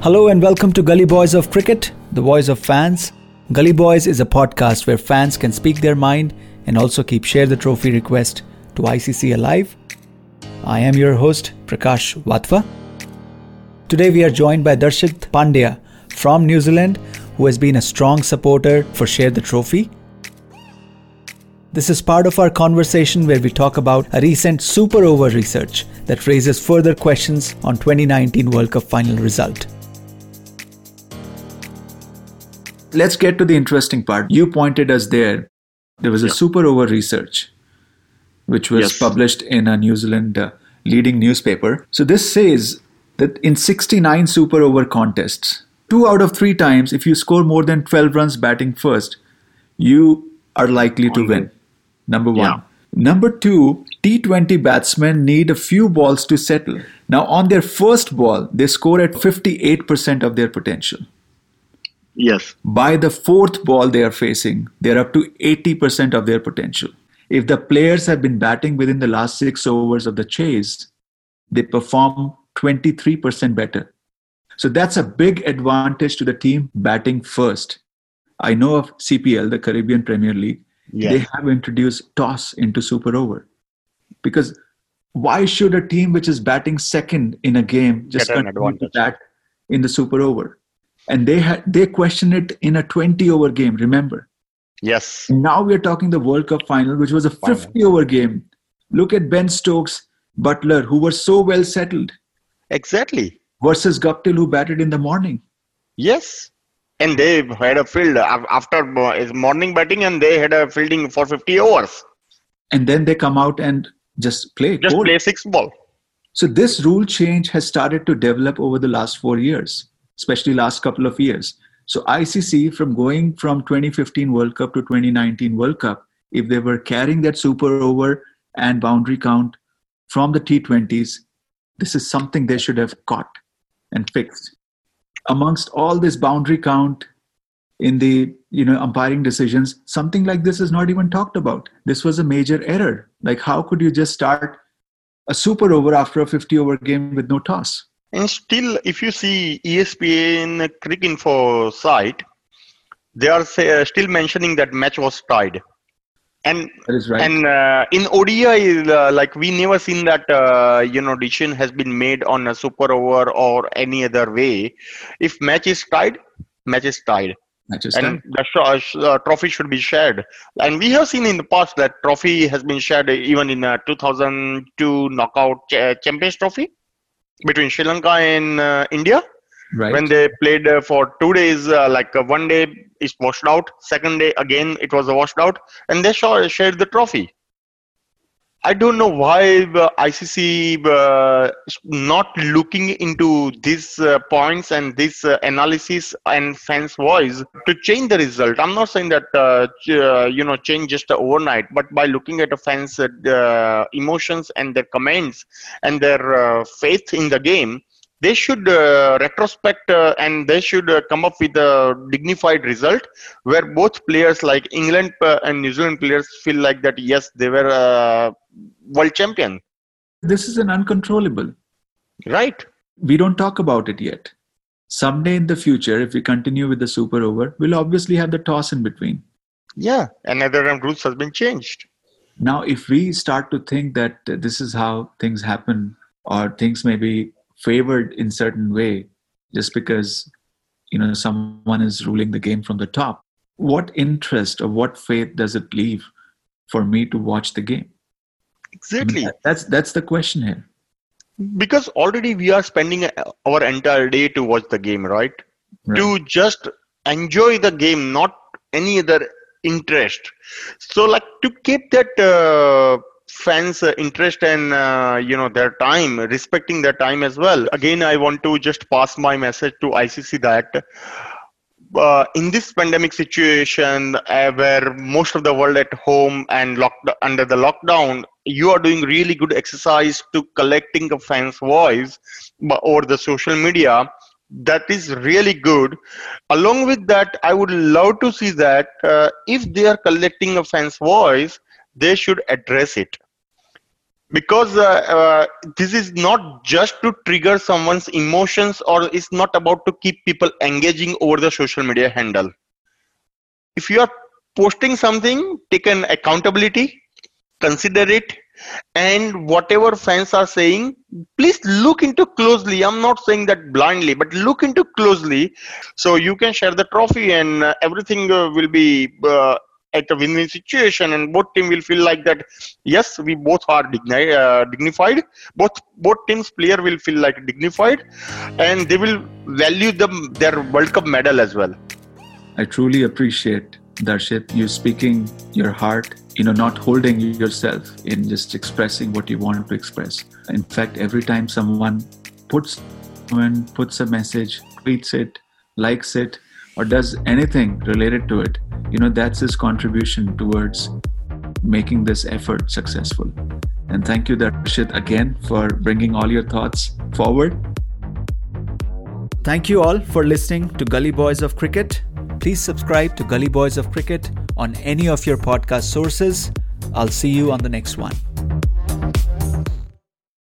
Hello and welcome to Gully Boys of Cricket, the voice of fans. Gully Boys is a podcast where fans can speak their mind and also keep share the trophy request to ICC alive. I am your host Prakash Watva. Today we are joined by Darshit Pandya from New Zealand who has been a strong supporter for Share the Trophy. This is part of our conversation where we talk about a recent super over research that raises further questions on 2019 World Cup final result. Let's get to the interesting part. You pointed us there. There was a Yeah. super over research which was Yes. published in a New Zealand uh, leading newspaper. So this says that in 69 super over contests, two out of three times, if you score more than 12 runs batting first, you are likely to win. Number one. Yeah. Number two, T20 batsmen need a few balls to settle. Now, on their first ball, they score at 58% of their potential. Yes. By the fourth ball they are facing, they're up to 80% of their potential. If the players have been batting within the last six overs of the chase, they perform 23% better. So that's a big advantage to the team batting first. I know of CPL, the Caribbean Premier League, Yes. they have introduced toss into super over. Because why should a team which is batting second in a game just continue to bat in the super over? And they had they question it in a 20 over game, remember? Yes. Now we're talking the World Cup final, which was a Final. 50 over game. Look at Ben Stokes, Buttler, who were so well settled, Exactly. versus Guptill, who batted in the morning. Yes. And they had a field after morning batting, and they had a fielding for 50 overs. And then they come out and just play. Just play six ball. So this rule change has started to develop over the last four years, especially last couple of years. So ICC from going from 2015 World Cup to 2019 World Cup, if they were carrying that super over and boundary count from the T20s, this is something they should have caught and fixed. Amongst all this boundary count in the you know umpiring decisions, something like this is not even talked about. This was a major error. Like how could you just start a super over after a 50 over game with no toss. And still, if you see ESPN Cricket Info site, they are say, uh, still mentioning that match was tied. And right. And uh, in ODI, uh, like we never seen that uh, you know decision has been made on a super over or any other way. If match is tied, match is tied, Match is and tied. the sh- uh, trophy should be shared. And we have seen in the past that trophy has been shared even in a 2002 knockout ch- Champions Trophy between Sri Lanka and uh, India right. when they played uh, for two days uh, like uh, one day is washed out second day again it was washed out and they saw, shared the trophy i don't know why the icc uh, not looking into these uh, points and this uh, analysis and fans voice to change the result. I'm not saying that uh, uh, you know change just overnight but by looking at the fans uh, emotions and their comments and their uh, faith in the game they should uh, retrospect uh, and they should uh, come up with a dignified result where both players like england uh, and new zealand players feel like that yes they were uh, world champion this is an uncontrollable. right We don't talk about it yet. Someday in the future, if we continue with the super over, we'll obviously have the toss in between. yeah another round rules has been changed Now, if we start to think that this is how things happen or things may be favored in certain way just because you know someone is ruling the game from the top, what interest or what faith does it leave for me to watch the game? I mean, exactly that's that's the question here. because already we are spending uh, our entire day to watch the game right Right. to just enjoy the game not any other interest so like to keep that uh, fans uh, interest and uh, you know their time respecting their time as well. Again i want to just pass my message to icc that uh, in this pandemic situation uh, where most of the world at home and locked under the lockdown you are doing really good exercise to collecting a fan's voice over the social media. That is really good. Along with that i would love to see that uh, if they are collecting a fan's voice they should address it. Because uh, uh, this is not just to trigger someone's emotions or it's not about to keep people engaging over the social media handle. If you are posting something take an accountability consider it and whatever fans are saying please look into closely. I'm not saying that blindly but look into closely so you can share the trophy and uh, everything uh, will be uh, at a win-win situation and both team will feel like that yes we both are digni- uh, dignified. Both both teams player will feel like dignified and they will value them their world cup medal as well. I truly appreciate darshit you speaking your heart you know not holding yourself in just expressing what you want to express. In fact every time someone puts someone puts a message tweets it likes it or does anything related to it you know that's his contribution towards making this effort successful. And thank you darshit again for bringing all your thoughts forward. Thank you all for listening to gully boys of cricket. Please subscribe to gully boys of cricket on any of your podcast sources. I'll see you on the next one